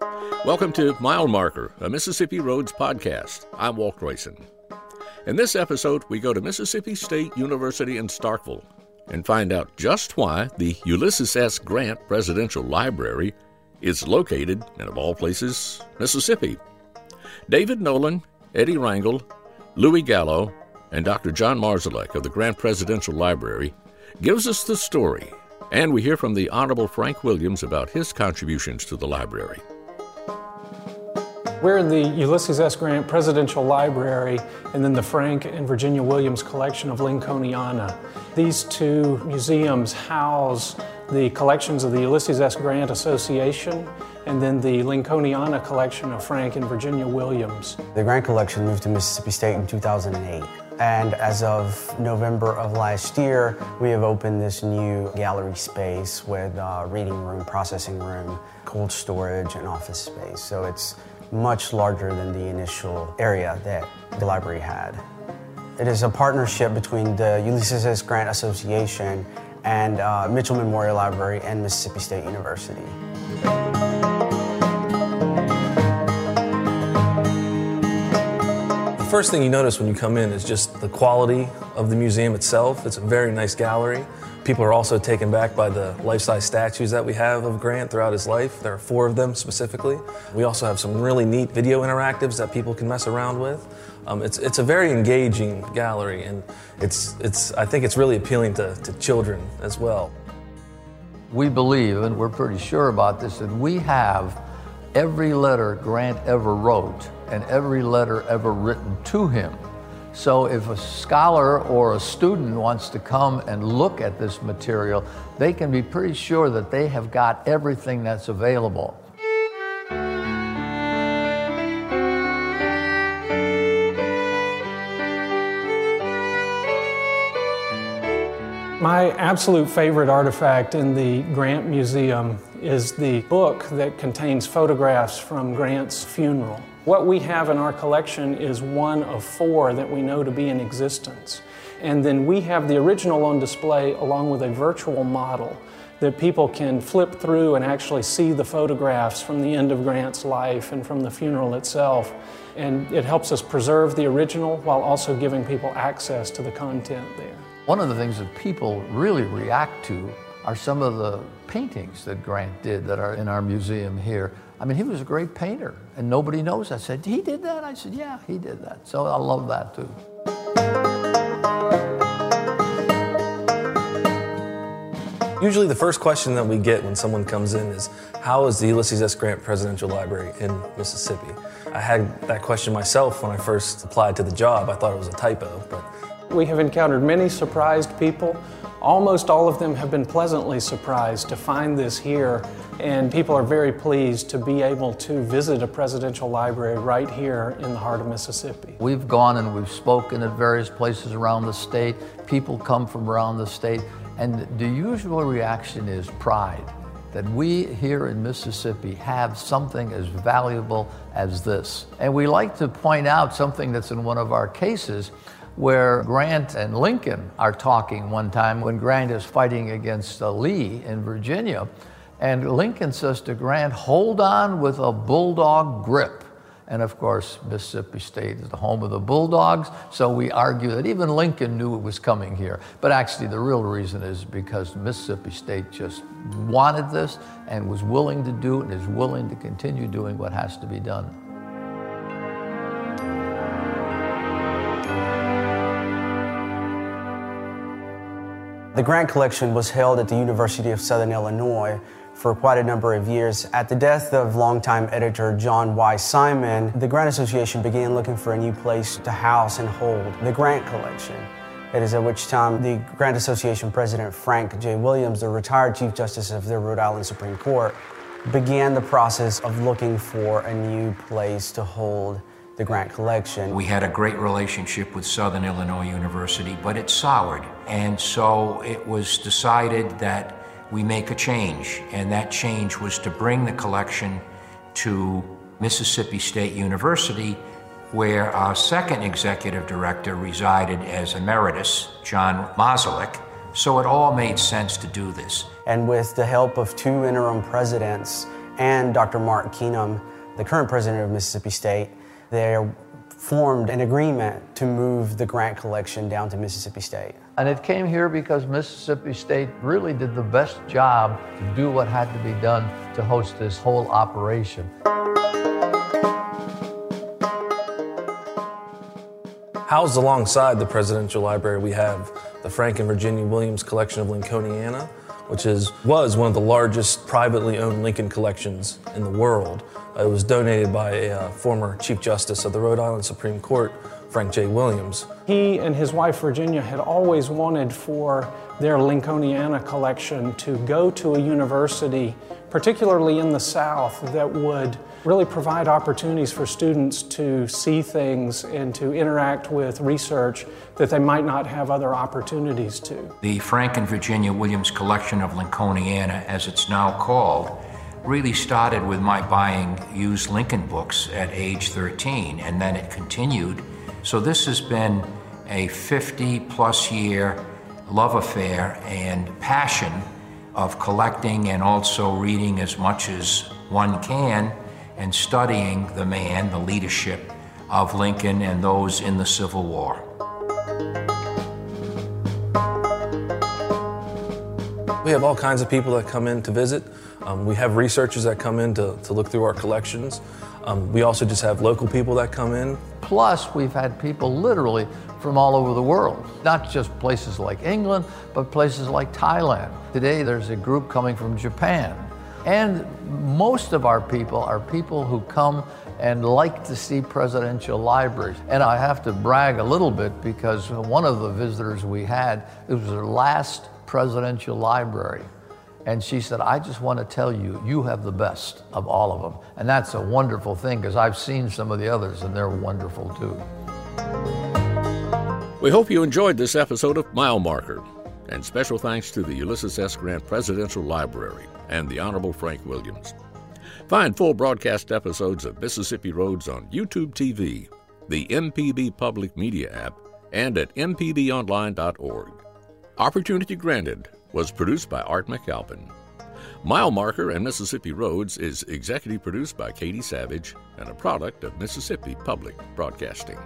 Welcome to Mile Marker, a Mississippi Roads podcast. I'm Walt Grayson. In this episode, we go to Mississippi State University in Starkville and find out just why the Ulysses S. Grant Presidential Library is located in, of all places, Mississippi. David Nolan, Eddie Rangel, Louis Gallo, and Dr. John Marszalek of the Grant Presidential Library gives us the story, and we hear from the Honorable Frank Williams about his contributions to the library. We're in the Ulysses S. Grant Presidential Library and then the Frank and Virginia Williams collection of Lincolniana. These two museums house the collections of the Ulysses S. Grant Association and then the Lincolniana collection of Frank and Virginia Williams. The Grant collection moved to Mississippi State in 2008. And as of November of last year, we have opened this new gallery space with a reading room, processing room, cold storage, and office space. So it's much larger than the initial area that the library had. It is a partnership between the Ulysses S. Grant Association and uh, Mitchell Memorial Library and Mississippi State University. First thing you notice when you come in is just the quality of the museum itself. It's a very nice gallery. People are also taken back by the life-size statues that we have of Grant throughout his life. There are four of them specifically. We also have some really neat video interactives that people can mess around with. Um, it's, it's a very engaging gallery, and it's, it's, I think it's really appealing to, to children as well. We believe, and we're pretty sure about this, that we have every letter Grant ever wrote and every letter ever written to him so if a scholar or a student wants to come and look at this material, they can be pretty sure that they have got everything that's available. My absolute favorite artifact in the Grant Museum is the book that contains photographs from Grant's funeral. What we have in our collection is one of four that we know to be in existence. And then we have the original on display along with a virtual model that people can flip through and actually see the photographs from the end of Grant's life and from the funeral itself. And it helps us preserve the original while also giving people access to the content there. One of the things that people really react to are some of the paintings that Grant did that are in our museum here. I mean, he was a great painter, and nobody knows. I said, he did that? I said, yeah, he did that. So I love that too. Usually, the first question that we get when someone comes in is, How is the Ulysses S. Grant Presidential Library in Mississippi? I had that question myself when I first applied to the job. I thought it was a typo, but. We have encountered many surprised people. Almost all of them have been pleasantly surprised to find this here and people are very pleased to be able to visit a presidential library right here in the heart of Mississippi. We've gone and we've spoken at various places around the state. People come from around the state, and the usual reaction is pride that we here in Mississippi have something as valuable as this. And we like to point out something that's in one of our cases where Grant and Lincoln are talking one time when Grant is fighting against uh, Lee in Virginia. And Lincoln says to Grant, hold on with a bulldog grip. And of course, Mississippi State is the home of the Bulldogs, so we argue that even Lincoln knew it was coming here. But actually, the real reason is because Mississippi State just wanted this and was willing to do it and is willing to continue doing what has to be done. The Grant Collection was held at the University of Southern Illinois for quite a number of years. At the death of longtime editor John Y. Simon, the Grant Association began looking for a new place to house and hold the Grant Collection. It is at which time the Grant Association president Frank J. Williams, the retired Chief Justice of the Rhode Island Supreme Court, began the process of looking for a new place to hold the Grant Collection. We had a great relationship with Southern Illinois University, but it soured. And so it was decided that we make a change, and that change was to bring the collection to Mississippi State University, where our second executive director resided as emeritus, John Marszalek. So it all made sense to do this. And with the help of two interim presidents and Dr. Mark Keenum, the current president of Mississippi State, they formed an agreement to move the Grant collection down to Mississippi State. And it came here because Mississippi State really did the best job to do what had to be done to host this whole operation. Housed alongside the Presidential Library, we have the Frank and Virginia Williams collection of Lincolniana, which is, was one of the largest privately owned Lincoln collections in the world. It was donated by a uh, former Chief Justice of the Rhode Island Supreme Court, Frank J. Williams. He and his wife Virginia had always wanted for their Lincolniana collection to go to a university, particularly in the South, that would really provide opportunities for students to see things and to interact with research that they might not have other opportunities to. The Frank and Virginia Williams collection of Lincolniana, as it's now called, really started with my buying used Lincoln books at age 13, and then it continued. So this has been a 50 plus year love affair and passion of collecting and also reading as much as one can and studying the man, the leadership of Lincoln and those in the Civil War. We have all kinds of people that come in to visit. Um, we have researchers that come in to, to look through our collections. Um, we also just have local people that come in. Plus, we've had people literally from all over the world, not just places like England, but places like Thailand. Today, there's a group coming from Japan. And most of our people are people who come and like to see presidential libraries. And I have to brag a little bit because one of the visitors we had, it was her last presidential library. And she said, I just want to tell you, you have the best of all of them. And that's a wonderful thing because I've seen some of the others and they're wonderful too. We hope you enjoyed this episode of Mile Marker. And special thanks to the Ulysses S. Grant Presidential Library and the Honorable Frank Williams. Find full broadcast episodes of Mississippi Roads on YouTube TV, the MPB Public Media app, and at mpbonline.org. Opportunity Granted was produced by Art McAlpin. Mile Marker and Mississippi Roads is executive produced by Katie Savage and a product of Mississippi Public Broadcasting.